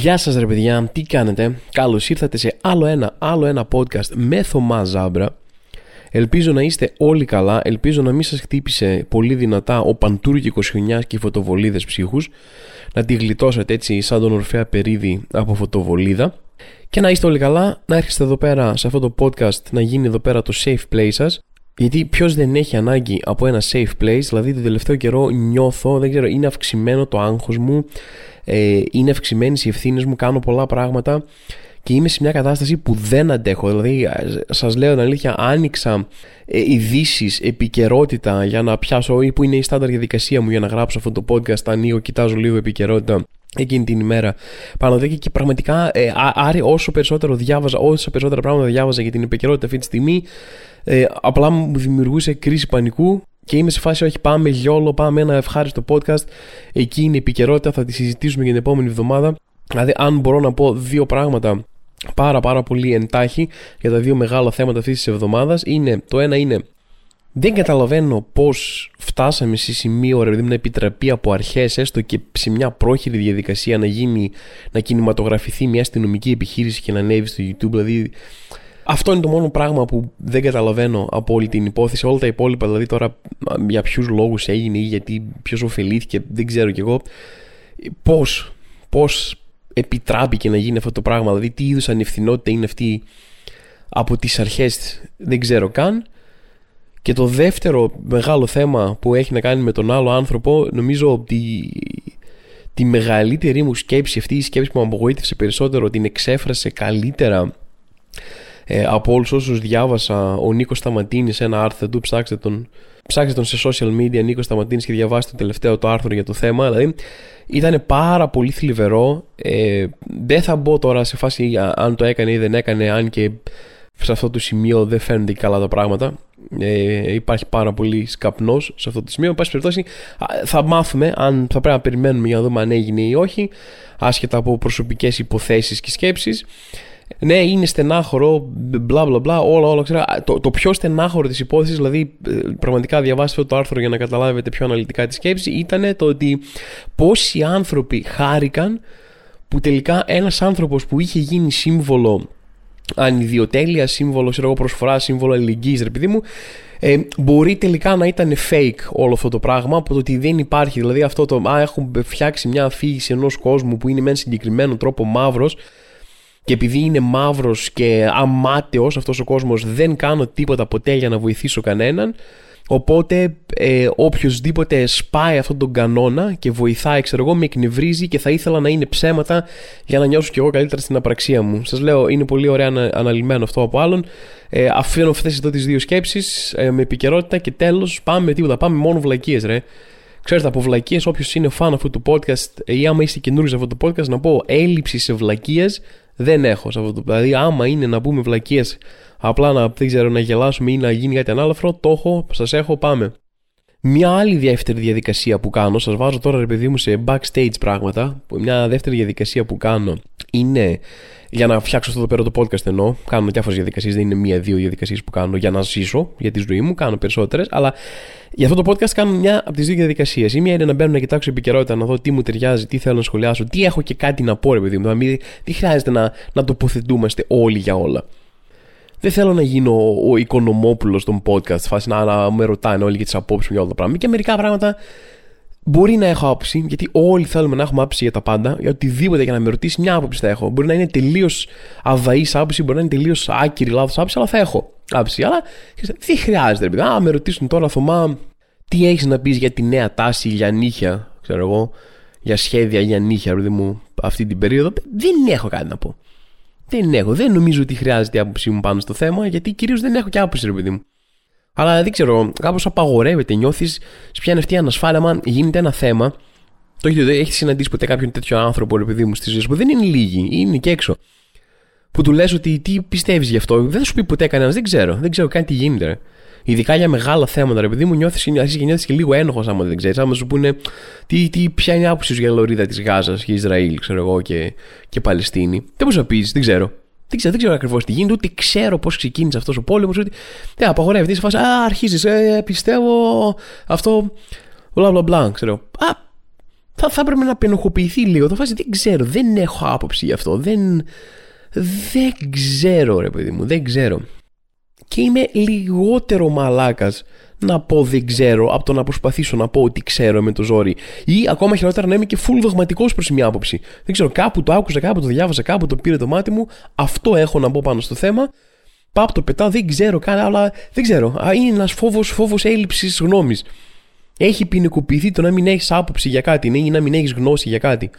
Γεια σας ρε παιδιά, τι κάνετε, καλώς ήρθατε σε άλλο ένα, άλλο ένα podcast με Θωμά Ζάμπρα. Ελπίζω να είστε όλοι καλά, ελπίζω να μην σας χτύπησε πολύ δυνατά ο παντούργικος χιονιάς και οι φωτοβολίδες ψύχους Να τη γλιτώσετε έτσι σαν τον Ορφέα Περίδη από φωτοβολίδα. Και να είστε όλοι καλά, να έρχεστε εδώ πέρα σε αυτό το podcast να γίνει εδώ πέρα το safe play σας. Γιατί ποιος δεν έχει ανάγκη από ένα safe place, δηλαδή το τελευταίο καιρό νιώθω, δεν ξέρω, είναι αυξημένο το άγχος μου, ε, είναι αυξημένες οι ευθύνες μου, κάνω πολλά πράγματα και είμαι σε μια κατάσταση που δεν αντέχω. Δηλαδή, σας λέω την αλήθεια, άνοιξα ε, ειδήσεις, επικαιρότητα για να πιάσω ή που είναι η στάνταρ διαδικασία μου για να γράψω αυτό το podcast. Ανοίγω, κοιτάζω λίγο επικαιρότητα εκείνη την ημέρα πάνω εδώ και πραγματικά ε, άρε όσο περισσότερο διάβαζα, όσο περισσότερα πράγματα διάβαζα για την επικαιρότητα αυτή τη στιγμή, ε, απλά μου δημιουργούσε κρίση πανικού και είμαι σε φάση, όχι, πάμε γιόλο, πάμε ένα ευχάριστο podcast. Εκεί είναι η επικαιρότητα, θα τη συζητήσουμε για την επόμενη εβδομάδα. Δηλαδή, αν μπορώ να πω δύο πράγματα πάρα πάρα πολύ εντάχει για τα δύο μεγάλα θέματα αυτής της εβδομάδας, είναι το ένα είναι δεν καταλαβαίνω πώς φτάσαμε σε σημείο ρε, να επιτραπεί από αρχές, έστω και σε μια πρόχειρη διαδικασία, να γίνει, να κινηματογραφηθεί μια αστυνομική επιχείρηση και να ανέβει στο YouTube. Δηλαδή, αυτό είναι το μόνο πράγμα που δεν καταλαβαίνω από όλη την υπόθεση. Όλα τα υπόλοιπα, δηλαδή τώρα για ποιους λόγους έγινε ή γιατί ποιος ωφελήθηκε, δεν ξέρω κι εγώ. Πώς πώς επιτράπηκε να γίνει αυτό το πράγμα, δηλαδή τι είδους ανευθυνότητα είναι αυτή από τις αρχές δεν ξέρω καν και το δεύτερο μεγάλο θέμα που έχει να κάνει με τον άλλο άνθρωπο νομίζω ότι τη μεγαλύτερη μου σκέψη αυτή η σκέψη που με απογοήτευσε περισσότερο την εξέφρασε καλύτερα ε, από όλους όσους διάβασα ο Νίκος Σταματίνης ένα άρθρο του, ψάξτε τον, ψάξτε τον σε social media Νίκος Σταματίνης και διαβάστε το τελευταίο το άρθρο για το θέμα. Δηλαδή ήταν πάρα πολύ θλιβερό. Ε, δεν θα μπω τώρα σε φάση αν το έκανε ή δεν έκανε, αν και σε αυτό το σημείο δεν φαίνονται καλά τα πράγματα. Ε, υπάρχει πάρα πολύ καπνό σε αυτό το σημείο. Εν πάση περιπτώσει, θα μάθουμε αν θα πρέπει να περιμένουμε για να δούμε αν έγινε ή όχι, άσχετα από προσωπικές υποθέσεις και σκέψεις. Ναι, είναι στενάχωρο, μπλα μπλα μπλα, όλα, όλα ξέρω. Το, το πιο στενάχωρο της υπόθεσης, δηλαδή ε, πραγματικά διαβάστε αυτό το άρθρο για να καταλάβετε πιο αναλυτικά τη σκέψη, ήταν το ότι πόσοι άνθρωποι χάρηκαν που τελικά ένας άνθρωπος που είχε γίνει σύμβολο ανιδιοτέλεια, σύμβολο ξέρω, προσφορά, σύμβολο αλληλεγγύης, ρε παιδί μου, ε, μπορεί τελικά να ήταν fake όλο αυτό το πράγμα από το ότι δεν υπάρχει. Δηλαδή αυτό το, α, έχουν φτιάξει μια αφήγηση ενός κόσμου που είναι με ένα συγκεκριμένο τρόπο μαύρος και επειδή είναι μαύρος και αμάταιος αυτός ο κόσμος δεν κάνω τίποτα ποτέ για να βοηθήσω κανέναν Οπότε ε, οποιοδήποτε σπάει αυτόν τον κανόνα και βοηθάει, ξέρω εγώ, με εκνευρίζει και θα ήθελα να είναι ψέματα για να νιώσω κι εγώ καλύτερα στην απραξία μου. Σας λέω, είναι πολύ ωραία αναλυμένο αυτό από άλλον. Ε, αφήνω αυτές εδώ τις δύο σκέψεις ε, με επικαιρότητα και τέλος πάμε με τίποτα. Πάμε μόνο βλακίες, ρε. Ξέρετε, από βλακίες, όποιος είναι φαν αυτού του podcast ή άμα είστε καινούριοι σε αυτό το podcast, να πω έλλειψη σε βλακίες δεν έχω σε αυτό το. Δηλαδή, άμα είναι να πούμε βλακίες, απλά να, δεν ξέρω, να γελάσουμε ή να γίνει κάτι ανάλαφρο, το έχω, σας έχω, πάμε. Μια άλλη δεύτερη διαδικασία που κάνω, σας βάζω τώρα ρε παιδί μου σε backstage πράγματα. Μια δεύτερη διαδικασία που κάνω είναι για να φτιάξω αυτό εδώ πέρα το podcast εννοώ. Κάνω διάφορες διαδικασίες, δεν είναι μία-δύο διαδικασίες που κάνω για να ζήσω για τη ζωή μου. Κάνω περισσότερες, αλλά για αυτό το podcast κάνω μια από τις δύο διαδικασίες. Η μία είναι να μπαίνω να κοιτάξω επικαιρότητα, να δω τι μου ταιριάζει, τι θέλω να σχολιάσω, τι έχω και κάτι να πω, ρε παιδί μου. Δηλαδή, τι χρειάζεται να, να τοποθετούμαστε όλοι για όλα. Δεν θέλω να γίνω ο, ο οικονομόπουλος των podcast, φάση να, να με ρωτάνε όλοι για τις απόψεις μου για όλα τα πράγματα. Και μερικά πράγματα Μπορεί να έχω άποψη, γιατί όλοι θέλουμε να έχουμε άποψη για τα πάντα, για οτιδήποτε για να με ρωτήσει, μια άποψη θα έχω. Μπορεί να είναι τελείως αβαή άποψη, μπορεί να είναι τελείως άκυρη λάθος άποψη, αλλά θα έχω άποψη. Αλλά δεν χρειάζεται, ρε παιδί. Α, με ρωτήσουν τώρα, Θωμά, τι έχεις να πεις για τη νέα τάση για νύχια, ξέρω εγώ, για σχέδια για νύχια, ρε μου, αυτή την περίοδο. Δεν έχω κάτι να πω. Δεν έχω. Δεν νομίζω ότι χρειάζεται η άποψή μου πάνω στο θέμα, γιατί κυρίως δεν έχω και άποψη, ρε παιδί μου. Αλλά δεν ξέρω, κάπως απαγορεύεται. Νιώθεις, σε πιάνει αυτή η ανασφάλεια. Αν γίνεται ένα θέμα, το έχετε έχεις συναντήσει ποτέ κάποιον τέτοιο άνθρωπο, ρε παιδί μου, στη ζωή που δεν είναι λίγοι, είναι και έξω. Που του λες ότι τι πιστεύεις γι' αυτό, δεν θα σου πει ποτέ κανένας, δεν ξέρω, δεν ξέρω καν τι γίνεται. Ρε. Ειδικά για μεγάλα θέματα, ρε παιδί μου, νιώθεις και νιώθεις και λίγο ένοχος άμα δεν ξέρεις. Άμα σου πούνε τι, τι, ποια είναι η άποψη για λωρίδα της Γάζας και Ισραήλ, ξέρω εγώ, και, και Παλαιστίνη. Δεν μπορείς να πεις, δεν ξέρω. Δεν ξέρω, δεν ξέρω ακριβώς τι γίνεται, ούτε ξέρω πώς ξεκίνησε αυτός ο πόλεμος. Ούτε... Δεν απαγορεύεται. Είσαι φάση, Α, αρχίζεις, ε, πιστεύω αυτό. Μπλα μπλα μπλα, ξέρω. Α, θα, θα έπρεπε να πενοχοποιηθεί λίγο. Θα φάσει, δεν ξέρω, δεν έχω άποψη γι' αυτό. Δεν, δεν ξέρω, ρε παιδί μου, δεν ξέρω. Και είμαι λιγότερο μαλάκας να πω δεν ξέρω από το να προσπαθήσω να πω ότι ξέρω με το ζόρι. Ή ακόμα χειρότερα να είμαι και full δογματικός προς μια άποψη. Δεν ξέρω, κάπου το άκουσα, κάπου το διάβασα, κάπου το πήρε το μάτι μου. Αυτό έχω να πω πάνω στο θέμα. Πάω το πετάω, δεν ξέρω καν, αλλά δεν ξέρω. Είναι ένας φόβος φόβος έλλειψης γνώμης. Έχει ποινικοποιηθεί το να μην έχεις άποψη για κάτι ή να μην έχεις γνώση για κάτι.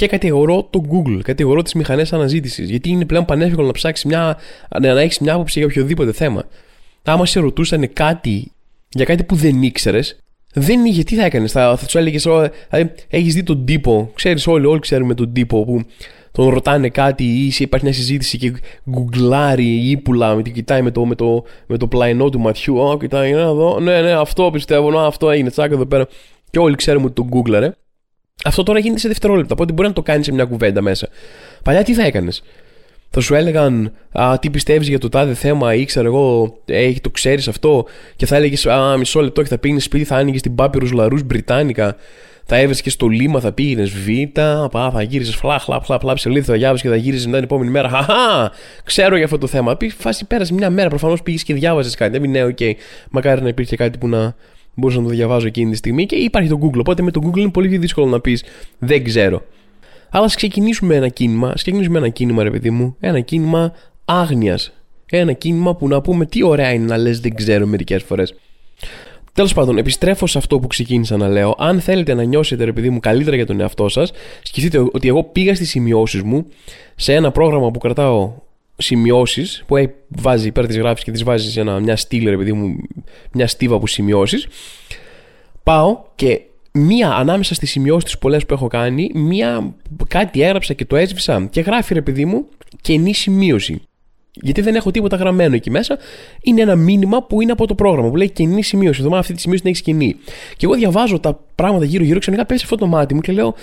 Και κατηγορώ το Google, κατηγορώ τις μηχανές αναζήτησης. Γιατί είναι πλέον πανεύκολο να ψάξει μια, να έχεις μια άποψη για οποιοδήποτε θέμα άμα σε ρωτούσαν κάτι για κάτι που δεν ήξερες, δεν είχε, τι θα έκανες, θα, θα του έλεγες, δηλαδή, έχεις δει τον τύπο, ξέρεις όλοι, όλοι ξέρουμε τον τύπο που τον ρωτάνε κάτι ή υπάρχει μια συζήτηση και γκουγκλάρει ή ύπουλα, με την κοιτάει με το, με το, με το πλαϊνό του ματιού. Ω, κοιτάει, ναι, εδώ, ναι, ναι, αυτό πιστεύω, ναι, αυτό έγινε, τσάκα εδώ πέρα. Και όλοι ξέρουμε ότι τον γκουγκλάρε. Αυτό τώρα γίνεται σε δευτερόλεπτα, οπότε μπορεί να το κάνεις σε μια κουβέντα μέσα. Παλιά τι θα έκανες; Θα σου έλεγαν α, τι πιστεύεις για το τάδε θέμα ή ξέρω εγώ, έχει, το ξέρεις αυτό και θα έλεγες Α, μισό λεπτό και θα πήγαινε σπίτι, θα άνοιγες την Πάπυρος Λαρούς Μπριτάνικα, θα έβρισκες το λήμμα, θα πήγαινες Β, πά, θα γύριζε φλά, χλαπ, χλαπ, χλαπ, σελίδα, θα διάβαζες και θα γύριζε μετά την επόμενη μέρα. Χαχά, ξέρω για αυτό το θέμα. Πει, φάση πέρασε μια μέρα, προφανώς πήγες και διάβαζες κάτι. Δεν ναι, OK, okay. μακάρι να υπήρχε κάτι που να μπορούσα να το διαβάζω εκείνη τη στιγμή και υπάρχει το Google. Οπότε με το Google είναι πολύ πιο δύσκολο να πεις δεν ξέρω. Αλλά ας ξεκινήσουμε ένα κίνημα, ας ξεκινήσουμε ένα κίνημα, ρε παιδί μου, ένα κίνημα άγνοιας. Ένα κίνημα που να πούμε τι ωραία είναι να λες, δεν ξέρω μερικές φορές. Τέλος πάντων, επιστρέφω σε αυτό που ξεκίνησα να λέω. Αν θέλετε να νιώσετε, ρε παιδί μου, καλύτερα για τον εαυτό σας, σκεφτείτε ότι εγώ πήγα στις σημειώσεις μου σε ένα πρόγραμμα που κρατάω σημειώσεις, που βάζει πέρα τι γράφει και τι βάζεις σε ένα, μια στήλη, ρε παιδί μου, μια στίβα που σημειώσεις. Πάω και μία ανάμεσα στις σημειώσεις πολλές που έχω κάνει, μία κάτι έγραψα και το έσβησα και γράφει ρε παιδί μου καινή σημείωση. Γιατί δεν έχω τίποτα γραμμένο εκεί μέσα. Είναι ένα μήνυμα που είναι από το πρόγραμμα που λέει καινή σημείωση. Εδώ αυτή τη σημείωση να έχεις καινή. Και εγώ διαβάζω τα πράγματα γύρω-γύρω, ξαφνικά πέσει αυτό το μάτι μου και λέω,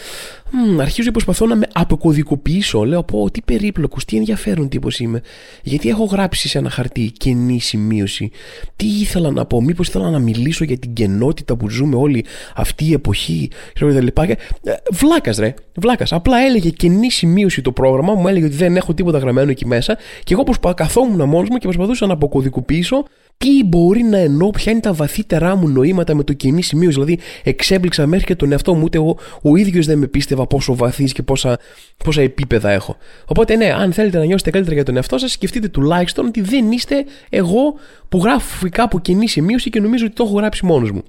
αρχίζω και προσπαθώ να με αποκωδικοποιήσω. Λέω, πω, τι περίπλοκος, τι ενδιαφέρον τύπος είμαι. Γιατί έχω γράψει σε ένα χαρτί καινή σημείωση. Τι ήθελα να πω, Μήπως ήθελα να μιλήσω για την κενότητα που ζούμε όλη αυτή η εποχή. Ε, Βλάκας, ρε, βλάκας. Απλά έλεγε καινή σημείωση το πρόγραμμα, μου έλεγε ότι δεν έχω τίποτα γραμμένο εκεί μέσα. Και εγώ καθόμουν μόνος μου και προσπαθούσα να αποκωδικοποιήσω τι μπορεί να εννοώ, ποια είναι τα βαθύτερά μου νοήματα με το κοινή σημείο. Δηλαδή, εξέπληξα μέχρι και τον εαυτό μου, ούτε εγώ ο ίδιος δεν με πίστευα πόσο βαθύς και πόσα, πόσα επίπεδα έχω. Οπότε, ναι, αν θέλετε να νιώσετε καλύτερα για τον εαυτό σας, σκεφτείτε τουλάχιστον ότι δεν είστε εγώ που γράφω κάπου κενή σημείωση και νομίζω ότι το έχω γράψει μόνος μου.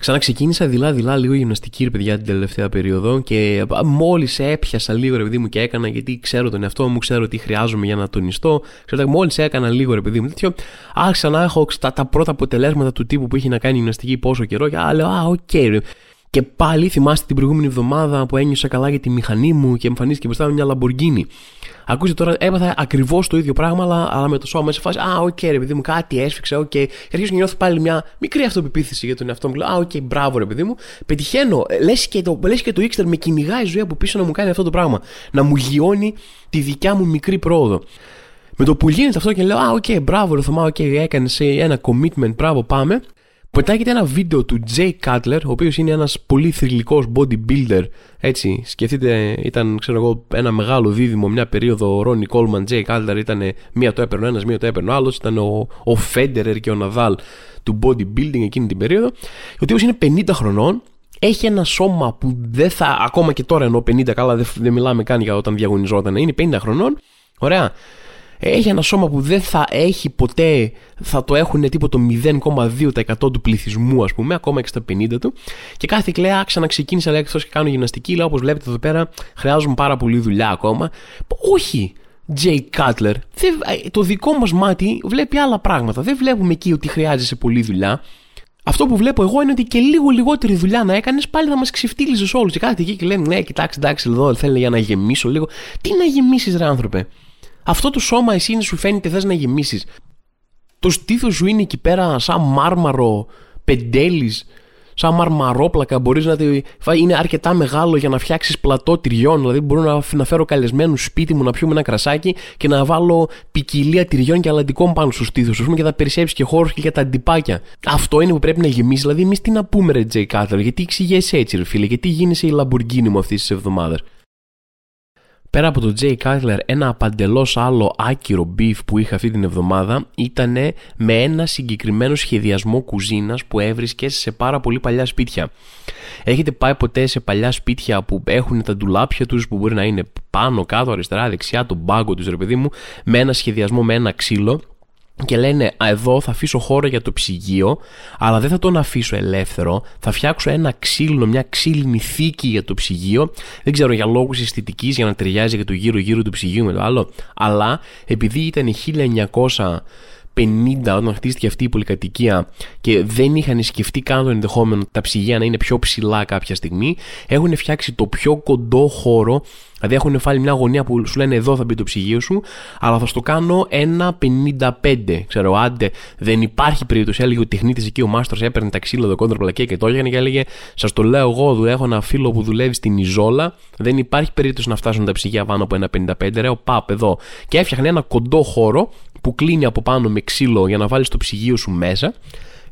Ξαναξεκίνησα δειλά-δειλά λίγο γυμναστική, ρε παιδιά, την τελευταία περίοδο και μόλις έπιασα λίγο, ρε παιδί μου, και έκανα γιατί ξέρω τον εαυτό μου, ξέρω τι χρειάζομαι για να τονιστώ. Ξέρω, μόλις έκανα λίγο, ρε παιδί μου, τέτοιο, άρχισα να έχω τα, τα πρώτα αποτελέσματα του τύπου που έχει να κάνει γυμναστική πόσο καιρό και α, λέω, Α, OK, okay, και πάλι θυμάστε την προηγούμενη εβδομάδα που ένιωσα καλά για τη μηχανή μου και εμφανίστηκε μπροστά μου μια Lamborghini. Ακούστε τώρα, έπαθα ακριβώς το ίδιο πράγμα, αλλά, αλλά με το σώμα μέσα φάση. Α, OK, okay, ρε παιδί μου, κάτι έσφιξε, OK. Okay. Και αρχίζω να νιώθω πάλι μια μικρή αυτοπεποίθηση για τον εαυτό μου. Λέω, Α, OK, okay, μπράβο, ρε παιδί μου. Πετυχαίνω. Λες και, το, λες και το ήξερα, με κυνηγάει η ζωή από πίσω να μου κάνει αυτό το πράγμα. Να μου μειώνει τη δικιά μου μικρή πρόοδο. Με το που γίνεται αυτό και λέω, Α, OK, okay, μπράβο, ρε Θωμά, OK, okay, έκανε ένα commitment, μπράβο, πάμε. Πετάγεται ένα βίντεο του Jay Cutler, ο οποίος είναι ένας πολύ θρυλικός bodybuilder, έτσι, σκεφτείτε, ήταν, ξέρω εγώ, ένα μεγάλο δίδυμο, μια περίοδο, ο Ronnie Coleman, Jay Cutler ήταν μία το έπαιρνε ο ένας, μία το έπαιρνε ο άλλος, ήταν ο, ο Federer και ο Nadal του bodybuilding εκείνη την περίοδο, ο οποίος είναι 50 χρονών, έχει ένα σώμα που δεν θα, ακόμα και τώρα ενώ 50 καλά δεν, δεν μιλάμε καν για όταν διαγωνιζόταν, είναι 50 χρονών, ωραία, έχει ένα σώμα που δεν θα έχει ποτέ, θα το έχουν τίποτα το 0,2% του πληθυσμού, ας πούμε, ακόμα και στα 50 του. Και κάθε κλαία λέει, ξαναξεκίνησα λέει, και κάνω γυμναστική. Λέω, όπως βλέπετε εδώ πέρα, χρειάζομαι πάρα πολύ δουλειά ακόμα. Όχι, Jay Cutler. το δικό μας μάτι βλέπει άλλα πράγματα. Δεν βλέπουμε εκεί ότι χρειάζεσαι πολλή δουλειά. Αυτό που βλέπω εγώ είναι ότι και λίγο λιγότερη δουλειά να έκανες, πάλι θα μας ξεφτύλιζες όλους. Και κάθε εκεί και λέμε, Ναι, κοιτάξτε, εντάξει, εδώ θέλει για να γεμίσω λίγο. Τι να γεμίσεις, ρε άνθρωπε; Αυτό το σώμα εσύ σου φαίνεται θες να γεμίσεις. Το στήθος σου είναι εκεί πέρα σαν μάρμαρο πεντέλης σαν μαρμαρόπλακα. Μπορείς να. είναι αρκετά μεγάλο για να φτιάξεις πλατό τυριών. Δηλαδή, μπορώ να, να φέρω καλεσμένου σπίτι μου να πιούμε ένα κρασάκι και να βάλω ποικιλία τυριών και αλαντικών πάνω στου τοίθου, ας πούμε, και θα περισσέψεις και χώρο και για τα αντιπάκια. Αυτό είναι που πρέπει να γεμίσεις. Δηλαδή, εμείς τι να πούμε, ρε Τζέι γιατί εξηγέσαι έτσι, ρε φίλε, γιατί γίνεσαι η Λαμπουργκίνη μου αυτής της εβδομάδας; Πέρα από το Jay Cutler, ένα παντελώ άλλο άκυρο beef που είχα αυτή την εβδομάδα ήταν με ένα συγκεκριμένο σχεδιασμό κουζίνας που έβρισκε σε πάρα πολύ παλιά σπίτια. Έχετε πάει ποτέ σε παλιά σπίτια που έχουν τα ντουλάπια τους, που μπορεί να είναι πάνω, κάτω, αριστερά, δεξιά, τον πάγκο τους, ρε παιδί μου, με ένα σχεδιασμό με ένα ξύλο; Και λένε εδώ θα αφήσω χώρο για το ψυγείο αλλά δεν θα τον αφήσω ελεύθερο. Θα φτιάξω ένα ξύλινο, μια ξύλινη θήκη για το ψυγείο. Δεν ξέρω για λόγους αισθητικής για να ταιριάζει για το γύρω γύρω του ψυγείου με το άλλο αλλά επειδή ήταν 1900 50 όταν χτίστηκε αυτή η πολυκατοικία και δεν είχαν σκεφτεί καν το ενδεχόμενο τα ψυγεία να είναι πιο ψηλά κάποια στιγμή, έχουν φτιάξει το πιο κοντό χώρο. Δηλαδή έχουν βάλει μια γωνία που σου λένε εδώ θα μπει το ψυγείο σου, αλλά θα στο κάνω ένα 55. Ξέρω, άντε, δεν υπάρχει περίπτωση. Έλεγε ο τεχνίτης εκεί, ο μάστρος έπαιρνε τα ξύλα εδώ κόντρα πλακέ και το έγινε και έλεγε: Σας το λέω εγώ, έχω ένα φίλο που δουλεύει στην Ιζόλα. Δεν υπάρχει περίπτωση να φτάσουν τα ψυγεία πάνω από ένα 55. Ρε, ο παπ εδώ. Και έφτιαχνε ένα κοντό χώρο που κλείνει από πάνω με ξύλο για να βάλεις το ψυγείο σου μέσα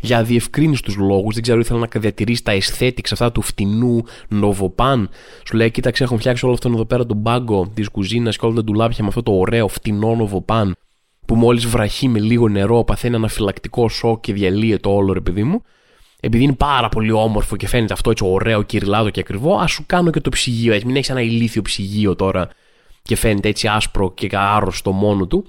για διευκρίνηστου λόγους. Δεν ξέρω, ήθελα να διατηρήσει τα aesthetics αυτά του φτηνού νοβοπάν. Σου λέει, κοίταξε, έχουν φτιάξει όλο αυτόν εδώ πέρα τον πάγκο της κουζίνας και όλα τα ντουλάπια με αυτό το ωραίο φτηνό νοβοπάν που μόλις βραχεί με λίγο νερό παθαίνει ένα φυλακτικό σοκ και διαλύεται όλο, ρε παιδί μου. Επειδή είναι πάρα πολύ όμορφο και φαίνεται αυτό έτσι ωραίο, κυριλάδο και ακριβό, ας σου κάνω και το ψυγείο. Έτσι, μην έχεις ένα ηλίθιο ψυγείο τώρα και φαίνεται έτσι άσπρο και άρρωστο μόνο του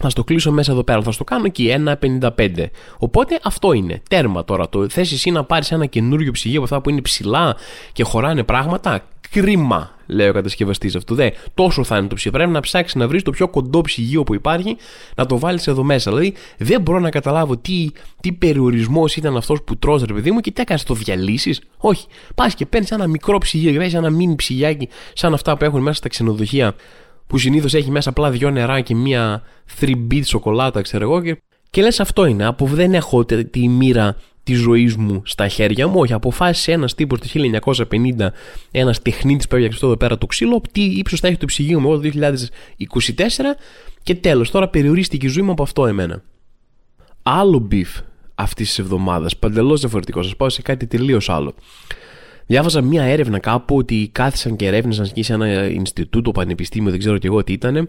θα στο κλείσω μέσα εδώ πέρα, θα στο κάνω εκεί 1,55. Οπότε αυτό είναι. Τέρμα τώρα. Το θέσει εσύ να πάρεις ένα καινούριο ψυγείο από αυτά που είναι ψηλά και χωράνε πράγματα; Κρίμα, λέει ο κατασκευαστής αυτού. Δε, τόσο θα είναι το ψυγείο. Πρέπει να ψάξεις να βρεις το πιο κοντό ψυγείο που υπάρχει, να το βάλεις εδώ μέσα. Δηλαδή, δεν μπορώ να καταλάβω τι, τι περιορισμός ήταν αυτός που τρώσε, ρε παιδί μου, και τι έκανες, το διαλύσεις; Όχι. Πας και παίρνεις ένα μικρό ψυγείο και βάζεις ένα μίνι ψυγιάκι σαν αυτά που έχουν μέσα στα ξενοδοχεία που συνήθως έχει μέσα απλά δυο νερά και μία 3-bit σοκολάτα, ξέρω εγώ. Και, και λες αυτό είναι. Από δεν έχω τη, τη μοίρα της ζωής μου στα χέρια μου. Όχι, αποφάσισε ένας τύπος το 1950, ένας τεχνίτης που έβγαλε αυτό εδώ πέρα το ξύλο, τι ύψος θα έχει το ψυγείο μου εγώ το 2024 και τέλος. Τώρα περιορίστηκε η ζωή μου από αυτό εμένα. Άλλο beef αυτής της εβδομάδας, παντελώς διαφορετικό. Σας πάω σε κάτι τελείως άλλο. Διάβαζα μία έρευνα κάπου ότι κάθισαν και ερεύνησαν εκεί σε ένα Ινστιτούτο, πανεπιστήμιο, δεν ξέρω και εγώ τι ήταν.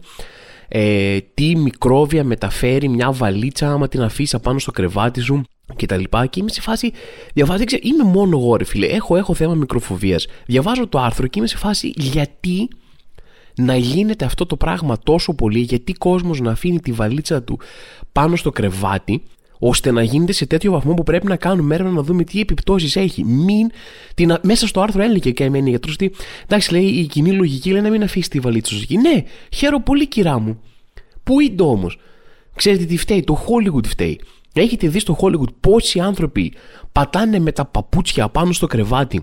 Ε, τι μικρόβια μεταφέρει μια βαλίτσα άμα την αφήσεις πάνω στο κρεβάτι σου και τα λοιπά. Και είμαι σε φάση διαβάζω, δεν ξέρω, είμαι μόνο εγώ ρε φίλε. Έχω, έχω θέμα μικροφοβίας. Διαβάζω το άρθρο και είμαι σε φάση γιατί να γίνεται αυτό το πράγμα τόσο πολύ γιατί κόσμος να αφήνει τη βαλίτσα του πάνω στο κρεβάτι ώστε να γίνεται σε τέτοιο βαθμό που πρέπει να κάνουμε έρευνα να δούμε τι επιπτώσεις έχει. Μην. Την, μέσα στο άρθρο έλεγε και εμένα γιατρός ότι. Εντάξει, λέει η κοινή λογική λέει να μην αφήσει τη βαλίτσα σου εκεί. Ναι, χαίρομαι πολύ, κυρά μου. Πού είναι όμως; Ξέρετε τι φταίει, το Hollywood φταίει. Έχετε δει στο Hollywood πόσοι άνθρωποι πατάνε με τα παπούτσια πάνω στο κρεβάτι;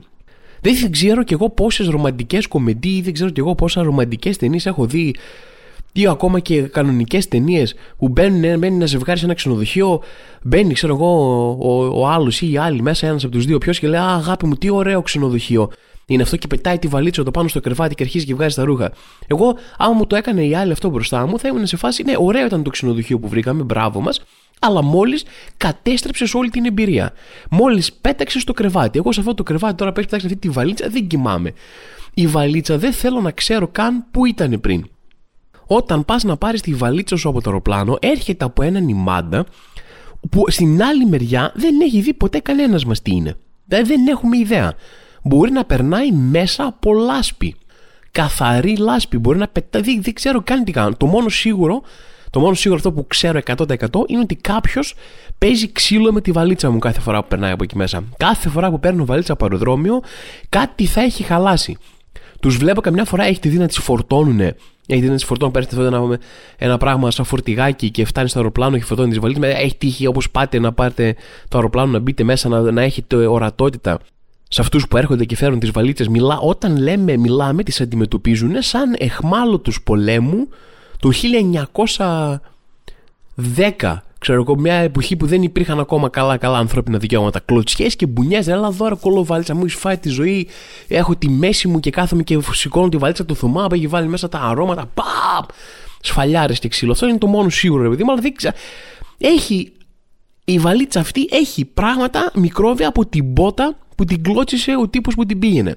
Δεν ξέρω κι εγώ πόσες ρομαντικές κομμεντί ή δεν ξέρω κι εγώ πόσα ρομαντικές ταινίες έχω δει ή ακόμα και κανονικές ταινίες που μπαίνουν, μπαίνει ένα ζευγάρι σε ένα ξενοδοχείο, μπαίνει, ξέρω εγώ, ο, ο, ο άλλος ή η άλλη μέσα, ένας από τους δύο ποιος και λέει Α, αγάπη μου, τι ωραίο ξενοδοχείο. Είναι αυτό και πετάει τη βαλίτσα το πάνω στο κρεβάτι και αρχίζει και βγάζει τα ρούχα. Εγώ, άμα μου το έκανε η άλλη αυτό μπροστά μου, θα ήμουν σε φάση, ναι, ωραίο ήταν το ξενοδοχείο που βρήκαμε, μπράβο μας, αλλά μόλις κατέστρεψες όλη την εμπειρία. Μόλις πέταξες στο κρεβάτι. Εγώ σε αυτό το κρεβάτι τώρα που έχει αυτή τη βαλίτσα δεν κοιμάμαι. Η βαλίτσα δεν θέλω να ξέρω καν πού ήταν πριν όταν πας να πάρεις τη βαλίτσα σου από το αεροπλάνο, έρχεται από έναν ημάντα που στην άλλη μεριά δεν έχει δει ποτέ κανένας μας τι είναι. Δηλαδή δεν έχουμε ιδέα. Μπορεί να περνάει μέσα από λάσπη. Καθαρή λάσπη. Μπορεί να πετάει. Δεν, δεν ξέρω καν τι κάνω. Το μόνο σίγουρο το μόνο σίγουρο αυτό που ξέρω 100% είναι ότι κάποιος παίζει ξύλο με τη βαλίτσα μου κάθε φορά που περνάει από εκεί μέσα. Κάθε φορά που παίρνω βαλίτσα από αεροδρόμιο, κάτι θα έχει χαλάσει. Τους βλέπω καμιά φορά έχει τη δύναμη να τις φορτώνουν έχει την φορτώνει, παίρνει αυτό ένα, ένα πράγμα σαν φορτηγάκι και φτάνει στο αεροπλάνο και φορτώνει τις βαλίτσε. Έχει τύχει όπως πάτε να πάρετε το αεροπλάνο να μπείτε μέσα, να, να έχετε ορατότητα σε αυτούς που έρχονται και φέρουν τις βαλίτσε. Μιλά, όταν λέμε, μιλάμε, τις αντιμετωπίζουν σαν εχμάλωτους πολέμου του 1910 Ξέρω εγώ, μια εποχή που δεν υπήρχαν ακόμα καλά-καλά ανθρώπινα δικαιώματα. Κλωτσιές και μπουνιές, έλα δώρα κολοβάλιτσα μου, έχεις φάει τη ζωή. Έχω τη μέση μου και κάθομαι και σηκώνω τη βαλίτσα του Θωμά που έχει βάλει μέσα τα αρώματα. Παπ! Σφαλιάρες και ξύλο. Αυτό είναι το μόνο σίγουρο, παιδί μου, αλλά δεν ξέρω. Έχει. Η βαλίτσα αυτή έχει πράγματα μικρόβια από την πότα που την κλώτσισε ο τύπος που την πήγαινε.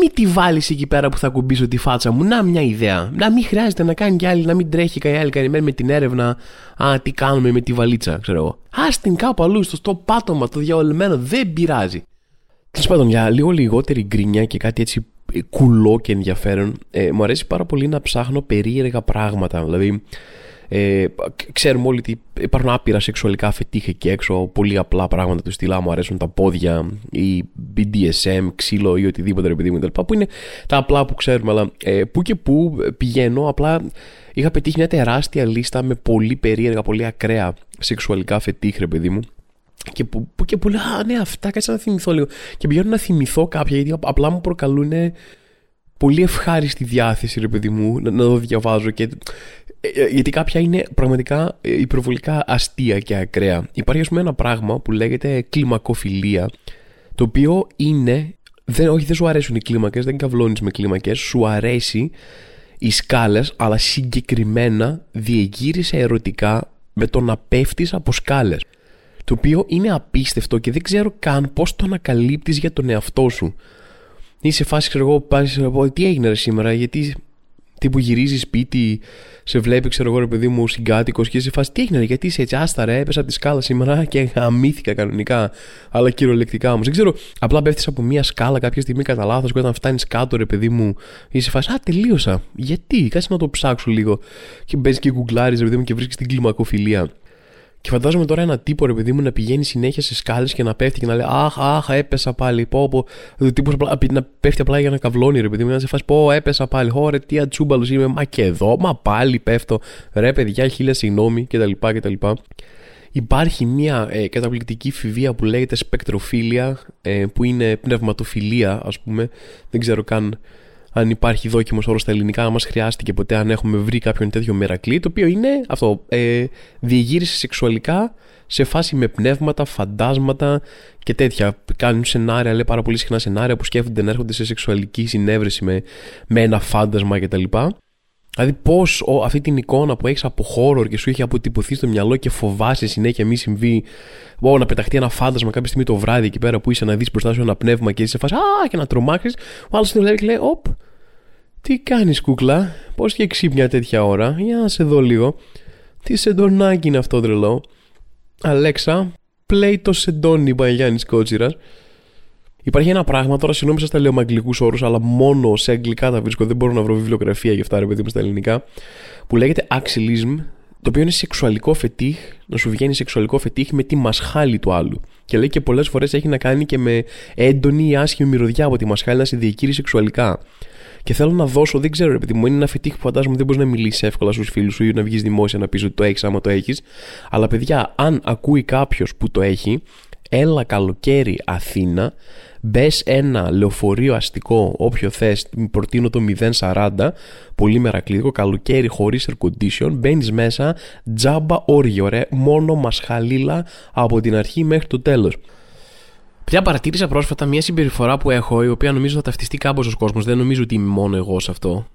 Μην τη βάλεις εκεί πέρα που θα κουμπίσω τη φάτσα μου. Να μια ιδέα. Να μην χρειάζεται να κάνει κι άλλη, να μην τρέχει κι άλλη καλημέρα με την έρευνα. Α, τι κάνουμε με τη βαλίτσα, ξέρω εγώ. Α την κάπου αλλού, στο, στο πάτωμα, το διαολεμένο, δεν πειράζει. Τέλος πάντων, για λίγο λιγότερη γκρίνια και κάτι έτσι ε, κουλό και ενδιαφέρον, ε, μου αρέσει πάρα πολύ να ψάχνω περίεργα πράγματα. Δηλαδή, ε, ξέρουμε όλοι ότι υπάρχουν άπειρα σεξουαλικά φετίχε εκεί έξω, πολύ απλά πράγματα του στυλά μου αρέσουν τα πόδια ή BDSM, ξύλο ή οτιδήποτε ρε παιδί μου που είναι τα απλά που ξέρουμε αλλά ε, που και που πηγαίνω απλά είχα πετύχει μια τεράστια λίστα με πολύ περίεργα, πολύ ακραία σεξουαλικά φετίχ ρε παιδί μου και που, που και που λέω, Α, ναι, αυτά κάτσε να θυμηθώ λίγο. Και πηγαίνω να θυμηθώ κάποια γιατί απλά μου προκαλούν πολύ ευχάριστη διάθεση, ρε παιδί μου, να, να το διαβάζω. Και ε, ε, γιατί κάποια είναι πραγματικά ε, υπερβολικά αστεία και ακραία. Υπάρχει ας πούμε ένα πράγμα που λέγεται κλιμακοφιλία, το οποίο είναι, δεν, όχι δεν σου αρέσουν οι κλίμακες, δεν καυλώνεις με κλίμακες, σου αρέσει οι σκάλες, αλλά συγκεκριμένα διεγύρισε ερωτικά με το να πέφτεις από σκάλες. Το οποίο είναι απίστευτο και δεν ξέρω καν πώς το ανακαλύπτεις για τον εαυτό σου. Είσαι φάση, ξέρω εγώ, πας, τι έγινε σήμερα, γιατί τύπου γυρίζεις σπίτι, σε βλέπει, ξέρω εγώ, ρε παιδί μου, συγκάτοικος και σε φάση τι έγινε, γιατί είσαι έτσι, άστα ρε, έπεσα από τη σκάλα σήμερα και γαμήθηκα κανονικά, αλλά κυριολεκτικά όμως. Δεν ξέρω, απλά πέφτεις από μία σκάλα κάποια στιγμή κατά λάθος και όταν φτάνεις κάτω, ρε παιδί μου, είσαι φάση, Α, τελείωσα. Γιατί, κάτσε να το ψάξω λίγο. Και μπαίνει και γκουγκλάρεις, ρε παιδί μου, και βρίσκεις την κλιμακοφιλία. Και φαντάζομαι τώρα ένα τύπο ρε παιδί μου να πηγαίνει συνέχεια σε σκάλες και να πέφτει και να λέει Αχ, αχ, έπεσα πάλι. Πω, πω. Ο τύπος να πέφτει απλά για να καβλώνει ρε παιδί μου. Να σε φάσει Πω, έπεσα πάλι. Ωρε, τι ατσούμπαλος είμαι. Μα και εδώ, μα πάλι πέφτω. Ρε παιδιά, χίλια συγγνώμη κτλ. κτλ. Υπάρχει μια ε, καταπληκτική φιβία που λέγεται σπεκτροφίλια, ε, που είναι πνευματοφιλία, ας πούμε. Δεν ξέρω καν αν υπάρχει δόκιμος όρος στα ελληνικά, αν μας χρειάστηκε ποτέ, αν έχουμε βρει κάποιον τέτοιο μερακλή, το οποίο είναι αυτό, ε, διεγύρισε σεξουαλικά σε φάση με πνεύματα, φαντάσματα και τέτοια. Κάνουν σενάρια, λέει πάρα πολύ συχνά σενάρια που σκέφτονται να έρχονται σε σεξουαλική συνέβρεση με, με ένα φάντασμα κτλ. Δηλαδή, πώς αυτή την εικόνα που έχεις από χώρο και σου έχει αποτυπωθεί στο μυαλό και φοβάσαι συνέχεια μη συμβεί. Ω, να πεταχτεί ένα φάντασμα κάποια στιγμή το βράδυ εκεί πέρα που είσαι να δεις μπροστά σου ένα πνεύμα και είσαι σε φάση Α, και να τρομάξεις. Ο άλλος την βλέπει και λέει, Οπ, τι κάνεις κούκλα, πώς και ξύπνια τέτοια ώρα, για να σε δω λίγο. Τι σεντονάκι είναι αυτό τρελό. Αλέξα, play το σεντόνι, Παγιάννη Κότσιρας. Υπάρχει ένα πράγμα, τώρα συγγνώμη σας τα λέω με αγγλικούς όρους, αλλά μόνο σε αγγλικά τα βρίσκω. Δεν μπορώ να βρω βιβλιογραφία για αυτά, ρε παιδί μου, στα ελληνικά. Που λέγεται Axilism, το οποίο είναι σεξουαλικό φετίχ, να σου βγαίνει σεξουαλικό φετίχ με τη μασχάλη του άλλου. Και λέει και πολλές φορές έχει να κάνει και με έντονη ή άσχημη μυρωδιά από τη μασχάλη να σε διεκείρει σεξουαλικά. Και θέλω να δώσω, δεν ξέρω, επειδή μου είναι ένα φετίχ που φαντάζομαι δεν μπορείς να μιλήσεις εύκολα στους φίλους σου ή να βγεις δημόσια να πεις ότι το έχεις άμα το έχεις. Αλλά παιδιά, αν ακούει κάποιος που το έχει, έλα καλοκαίρι Αθήνα, μπες ένα λεωφορείο αστικό, όποιο θες, προτείνω το 040, πολύ μερακλείδικο, καλοκαίρι χωρίς air condition, μπαίνεις μέσα, τζάμπα όργιο, ρε, μόνο μασχαλίλα από την αρχή μέχρι το τέλος. Πια παρατήρησα πρόσφατα μια συμπεριφορά που έχω, η οποία νομίζω θα ταυτιστεί κάμποσο κόσμος. Δεν νομίζω ότι είμαι μόνο εγώ σε αυτό.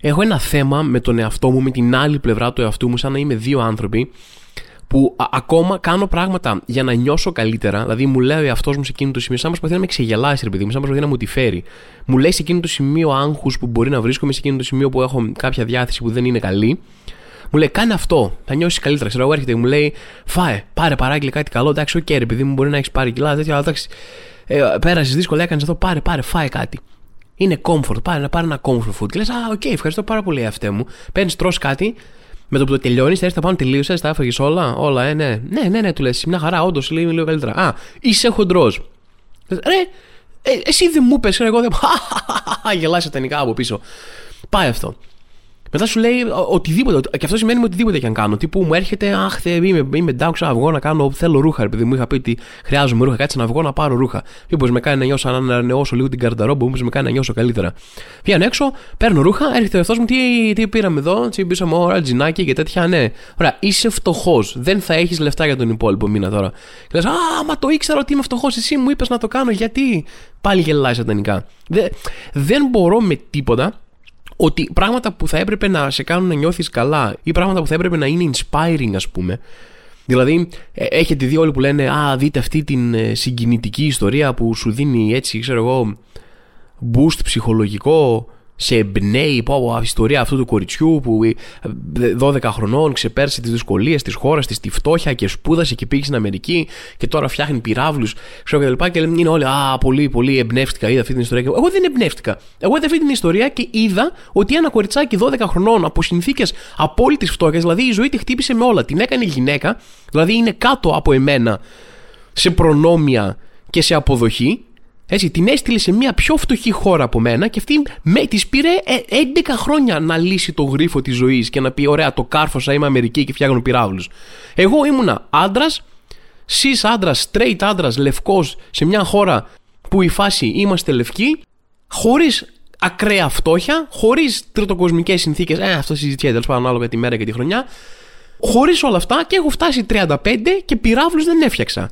Έχω ένα θέμα με τον εαυτό μου, με την άλλη πλευρά του εαυτού μου, σαν να είμαι δύο άνθρωποι που ακόμα κάνω πράγματα για να νιώσω καλύτερα. Δηλαδή, μου λέει ο εαυτό μου σε εκείνο το σημείο, σαν προσπαθεί να με ξεγελάσει, ρε παιδί μου, σαν προσπαθεί να μου τη φέρει. Μου λέει σε εκείνο το σημείο άγχους που μπορεί να βρίσκομαι, σε εκείνο το σημείο που έχω κάποια διάθεση που δεν είναι καλή. Μου λέει, κάνε αυτό, θα νιώσεις καλύτερα. Ξέρω εγώ, έρχεται και μου λέει, φάε, πάρε παράγγειλε κάτι καλό. Εντάξει, OK, okay, ρε παιδί μου μπορεί να έχεις πάρει κιλά, τέτοια, αλλά εντάξει, ε, πέρασες δύσκολα, έκανες αυτό, πάρε, πάρε, φάε κάτι. Είναι comfort, πάρε, να πάρει ένα comfort food. Και λες, Α, OK, okay, ευχαριστώ πάρα πολύ εαυτέ μου. Παίρνεις, τρως κάτι, με το που το τελειώνεις, θα έρθει πάνω, τελείωσε, τα έφαγες όλα, όλα, ε, ναι. Ναι, ναι, ναι, του λες, μια χαρά, όντως, λέει λίγο καλύτερα. Α, είσαι χοντρός. Ρε, ε, εσύ δεν μου πες, εγώ δεν. Γέλια σατανικά από πίσω. Πάει αυτό. Μετά σου λέει οτιδήποτε. Και αυτό σημαίνει με οτιδήποτε και αν κάνω. Τι που μου έρχεται, Αχ, θε, είμαι, είμαι down, να βγω να κάνω. Θέλω ρούχα. Επειδή μου είχα πει ότι χρειάζομαι ρούχα, κάτσε να βγω να πάρω ρούχα. Μήπως με κάνει να νιώσω, να ανανεώσω λίγο την καρταρόμπα, μήπως με κάνει να νιώσω καλύτερα. Βγαίνω έξω, παίρνω ρούχα, έρχεται ο εαυτός μου, τι, τι πήραμε εδώ, τσιμπήσαμε ώρα τζινάκι και τέτοια. Ναι, ωραία, είσαι φτωχός. Δεν θα έχεις λεφτά για τον υπόλοιπο μήνα τώρα. Και λες, Α, μα το ήξερα ότι είμαι φτωχός, εσύ μου είπες να το κάνω, γιατί. Πάλι γελάει σατανικά. Δεν, δεν μπορώ με τίποτα ότι πράγματα που θα έπρεπε να σε κάνουν να νιώθεις καλά ή πράγματα που θα έπρεπε να είναι inspiring ας πούμε. Δηλαδή, ε, έχετε δει όλοι που λένε Α, δείτε αυτή την ε, συγκινητική ιστορία που σου δίνει έτσι, ξέρω εγώ, boost ψυχολογικό σε εμπνέει πω, η ιστορία αυτού του κοριτσιού που 12 ε, χρονών ξεπέρασε τις δυσκολίες της χώρας της, τη φτώχεια και σπούδασε και πήγε στην Αμερική και τώρα φτιάχνει πυράβλους και λοιπά. Και είναι όλοι, Α, πολύ, πολύ εμπνεύστηκα, είδα αυτή την ιστορία. Εγώ δεν εμπνεύστηκα. Εγώ είδα αυτή την ιστορία και είδα ότι ένα κοριτσάκι 12 χρονών από συνθήκες απόλυτης φτώχειας, δηλαδή η ζωή τη χτύπησε με όλα. Την έκανε γυναίκα, δηλαδή είναι κάτω από εμένα σε προνόμια και σε αποδοχή έτσι, την έστειλε σε μια πιο φτωχή χώρα από μένα και αυτή με, της πήρε 11 ε, χρόνια να λύσει το γρίφο της ζωής και να πει ωραία το κάρφωσα είμαι Αμερική και φτιάχνω πυράβλους. Εγώ ήμουνα άντρας, cis άντρας, straight άντρας, λευκός σε μια χώρα που η φάση είμαστε λευκοί χωρίς ακραία φτώχεια, χωρίς τριτοκοσμικές συνθήκες, ε, αυτό συζητιέται τέλος πάντων ανάλογα τη μέρα και τη χρονιά, χωρίς όλα αυτά και έχω φτάσει 35 και πυράβλους δεν έφτιαξα.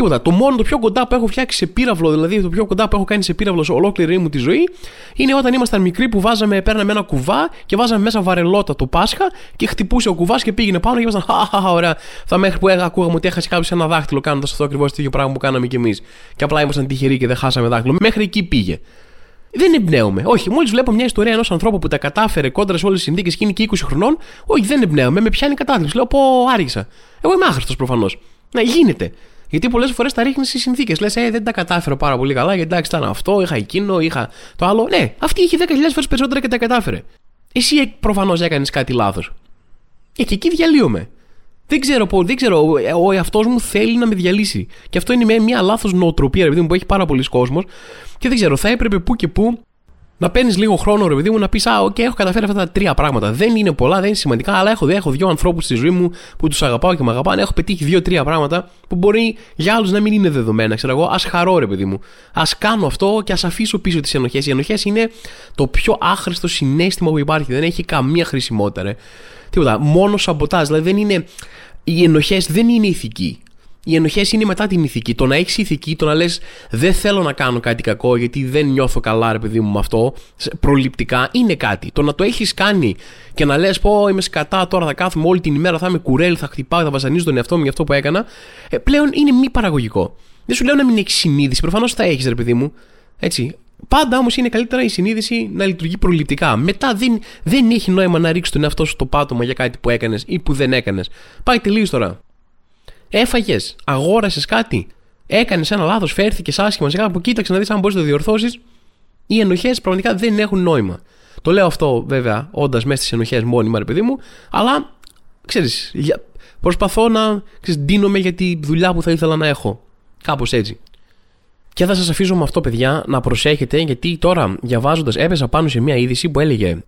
Τίποτα. Το μόνο το πιο κοντά που έχω φτιάξει σε πύραυλο, δηλαδή το πιο κοντά που έχω κάνει σε πύραυλο σε ολόκληρη μου τη ζωή, είναι όταν ήμασταν μικροί που βάζαμε, παίρναμε ένα κουβά και βάζαμε μέσα βαρελότα το Πάσχα και χτυπούσε ο κουβάς και πήγαινε πάνω και ήμασταν Χαχαχα, ωραία. Θα μέχρι που ακούγαμε ότι έχασε κάποιος ένα δάχτυλο κάνοντας αυτό ακριβώς το ίδιο πράγμα που κάναμε κι εμείς. Και απλά ήμασταν τυχεροί και δεν χάσαμε δάχτυλο. Μέχρι εκεί πήγε. Δεν εμπνέομαι. Όχι, μόλις βλέπω μια ιστορία ενός ανθρώπου που τα κατάφερε κόντρα σε όλες τις συνθήκες και είναι και 20 χρονών, όχι, δεν εμπνέομαι. Με πιάνει κατάθλιψη. Λέω, πω, άργησα. Εγώ είμαι άχρηστος προφανώς. Να γίνεται. Γιατί πολλές φορές τα ρίχνεις στις συνθήκες. Λες, ε, δεν τα κατάφερα πάρα πολύ καλά, γιατί εντάξει ήταν αυτό, είχα εκείνο, είχα το άλλο. Ναι, αυτή είχε 10.000 φορές περισσότερα και τα κατάφερε. Εσύ προφανώς έκανες κάτι λάθος. Ε, και εκεί διαλύομαι. Δεν ξέρω, πώ, δεν ξέρω, ο εαυτός μου θέλει να με διαλύσει. Και αυτό είναι μια λάθος νοοτροπία, ρε παιδί μου που έχει πάρα πολλοί κόσμος. Και δεν ξέρω, θα έπρεπε που και που να παίρνεις λίγο χρόνο, ρε παιδί μου, να πεις Α, οκ, έχω καταφέρει αυτά τα τρία πράγματα. Δεν είναι πολλά, δεν είναι σημαντικά, αλλά έχω, έχω δύο ανθρώπους στη ζωή μου που τους αγαπάω και με αγαπάνε. Έχω πετύχει δύο-τρία πράγματα που μπορεί για άλλους να μην είναι δεδομένα. Ξέρω εγώ, ας χαρώ, ρε παιδί μου. Ας κάνω αυτό και ας αφήσω πίσω τις ενοχές. Οι ενοχές είναι το πιο άχρηστο συνέστημα που υπάρχει. Δεν έχει καμία χρησιμότητα, ρε. Τίποτα. Μόνο σαμποτάζ. Δηλαδή δεν είναι. Οι ενοχές δεν είναι ηθικοί οι ενοχές είναι μετά την ηθική. Το να έχεις ηθική, το να λες δεν θέλω να κάνω κάτι κακό γιατί δεν νιώθω καλά, ρε παιδί μου, με αυτό, προληπτικά, είναι κάτι. Το να το έχεις κάνει και να λες, πω είμαι σκατά, τώρα θα κάθομαι όλη την ημέρα, θα είμαι κουρέλ, θα χτυπάω, θα βασανίζω τον εαυτό μου για αυτό που έκανα, ε, πλέον είναι μη παραγωγικό. Δεν σου λέω να μην έχεις συνείδηση, προφανώς θα έχεις, ρε παιδί μου. Έτσι. Πάντα όμως είναι καλύτερα η συνείδηση να λειτουργεί προληπτικά. Μετά δεν, δεν έχει νόημα να ρίξεις τον εαυτό σου το πάτωμα για κάτι που έκανες ή που δεν έκανες. Πάει τελείως τώρα. Έφαγες, αγόρασες κάτι, έκανες ένα λάθος, φέρθηκες άσχημα, σιγά που κοίταξε να δεις αν μπορείς να το διορθώσεις. Οι ενοχές πραγματικά δεν έχουν νόημα. Το λέω αυτό βέβαια όντας μέσα στις ενοχές μόνιμα, ρε παιδί μου, αλλά ξέρεις, προσπαθώ να ξέρεις, ντύνομαι για τη δουλειά που θα ήθελα να έχω. Κάπως έτσι. Και θα σας αφήσω με αυτό, παιδιά, να προσέχετε, γιατί τώρα διαβάζοντας έπεσα πάνω σε μια είδηση που έλεγε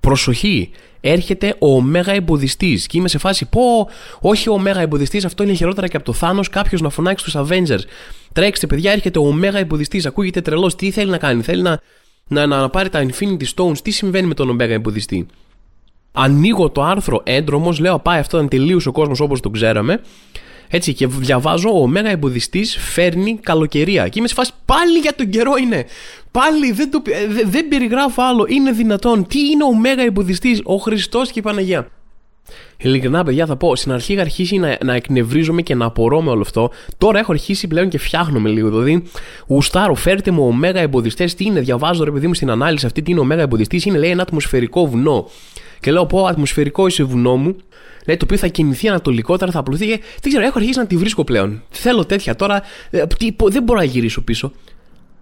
Προσοχή, έρχεται ο Ωμέγα Εμποδιστής. Και είμαι σε φάση, πω, όχι ο Ωμέγα Εμποδιστής, αυτό είναι χειρότερα και από το Θάνος. Κάποιος να φωνάξει τους Avengers. Τρέξτε, παιδιά, έρχεται ο Ωμέγα Εμποδιστής. Ακούγεται τρελός. Τι θέλει να κάνει, θέλει να, να, να, πάρει τα Infinity Stones. Τι συμβαίνει με τον Ωμέγα Εμποδιστή. Ανοίγω το άρθρο έντρομος, λέω, πάει αυτό ήταν τελείως ο κόσμος όπως το ξέραμε. Έτσι, και διαβάζω ο Μέγα Εμποδιστής φέρνει καλοκαιρία. Και είμαι σε φάση πάλι για τον καιρό είναι. Πάλι δεν, το, ε, δεν περιγράφω άλλο. Είναι δυνατόν. Τι είναι ο Μέγα Εμποδιστής, ο Χριστός και η Παναγία. Ειλικρινά, παιδιά, θα πω. Στην αρχή είχα αρχίσει να, να εκνευρίζομαι και να απορώ με όλο αυτό. Τώρα έχω αρχίσει πλέον και φτιάχνομαι λίγο. Δηλαδή, γουστάρω, φέρτε μου ο Μέγα Εμποδιστές. Τι είναι, διαβάζω ρε παιδί μου στην ανάλυση αυτή. Τι είναι ο Μέγα Εμποδιστής. Είναι λέει ένα ατμοσφαιρικό βουνό. Και λέω, πω, ατμοσφαιρικό είσαι βουνό μου λέει, το οποίο θα κινηθεί ανατολικότερα, θα απλωθεί. δεν ξέρω, έχω αρχίσει να τη βρίσκω πλέον. Θέλω τέτοια τώρα. Ε, δεν μπορώ να γυρίσω πίσω.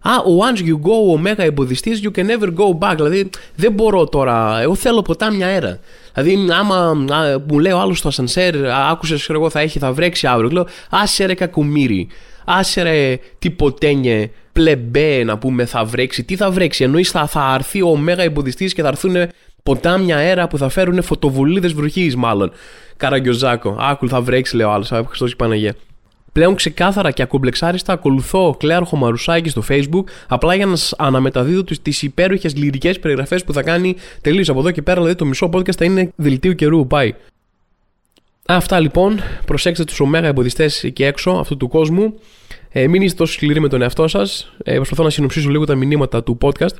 Α, once you go ο μέγα εμποδιστής, you can never go back. Δηλαδή, δεν μπορώ τώρα. Εγώ θέλω ποτάμια αέρα. Δηλαδή, άμα α, μου λέει ο άλλος στο ασανσέρ, άκουσες, εγώ, θα έχει, θα βρέξει αύριο. Λέω, άσε ρε κακομίρι. Άσε ρε τυποτένιε πλεμπέ να πούμε θα βρέξει. Τι θα βρέξει, εννοείς θα, θα αρθεί ο μέγα εμποδιστής και θα έρθουν ποτάμια αέρα που θα φέρουν φωτοβολίδες βροχής, μάλλον. Καραγκιοζάκο. Άκουλ θα βρέξει, λέει ο άλλος. Χριστός Παναγία. Πλέον ξεκάθαρα και ακουμπλεξάριστα ακολουθώ Κλέαρχο Μαρουσάκη στο Facebook απλά για να σας αναμεταδίδω τις υπέροχες λυρικές περιγραφές που θα κάνει τελείως από εδώ και πέρα. Δηλαδή το μισό podcast θα είναι δελτίο καιρού. Πάει. Αυτά λοιπόν. Προσέξτε τους ωμέγα εμποδιστές εκεί έξω αυτού του κόσμου. Ε, μην είστε τόσο σκληροί με τον εαυτό σας. Ε, προσπαθώ να συνοψίσω λίγο τα μηνύματα του podcast.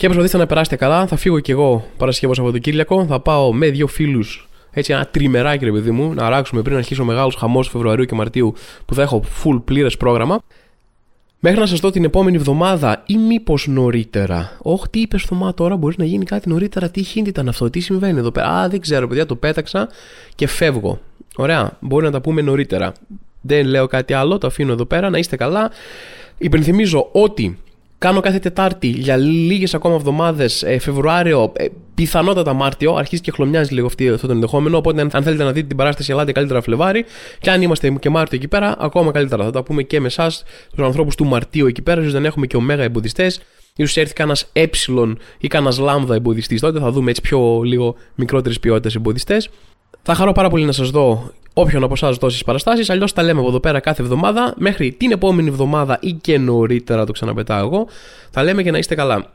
Και προσπαθήστε να περάσετε καλά. Θα φύγω κι εγώ Παρασκευό Σαββατοκύριακο. Θα πάω με δύο φίλους έτσι ένα τριμεράκι ρε παιδί μου, να ράξουμε πριν αρχίσει ο μεγάλος χαμός Φεβρουαρίου και Μαρτίου που θα έχω full πλήρες πρόγραμμα. Μέχρι να σας δω την επόμενη εβδομάδα ή μήπως νωρίτερα. Όχι, τι είπες Θωμά τώρα, μπορεί να γίνει κάτι νωρίτερα. Τι χίντη ήταν αυτό, τι συμβαίνει εδώ πέρα. Α, δεν ξέρω, παιδιά, το πέταξα και φεύγω. Ωραία, μπορεί να τα πούμε νωρίτερα. Δεν λέω κάτι άλλο, το αφήνω εδώ πέρα, να είστε καλά. Υπενθυμίζω ότι Κάνω κάθε Τετάρτη για λίγες ακόμα εβδομάδες, ε, Φεβρουάριο, ε, πιθανότατα Μάρτιο. Αρχίζει και χλωμιάζει λίγο αυτή, αυτό το ενδεχόμενο. Οπότε, αν θέλετε να δείτε την παράσταση, ελάτε καλύτερα Φλεβάρι. Και αν είμαστε και Μάρτιο εκεί πέρα, ακόμα καλύτερα. Θα τα πούμε και με εσάς, τους ανθρώπους του Μαρτίου εκεί πέρα. ίσως δεν έχουμε και ωμέγα εμποδιστές. σω έρθει κανένας ε ή κανένας λάμδα εμποδιστής. Τότε θα δούμε έτσι πιο λίγο μικρότερες ποιότητες εμποδιστές. Θα χαρώ πάρα πολύ να σας δω όποιον από εσάς δώσει παραστάσεις. Αλλιώς τα λέμε από εδώ πέρα κάθε εβδομάδα. Μέχρι την επόμενη εβδομάδα ή και νωρίτερα το ξαναπετάω εγώ. Θα λέμε και να είστε καλά.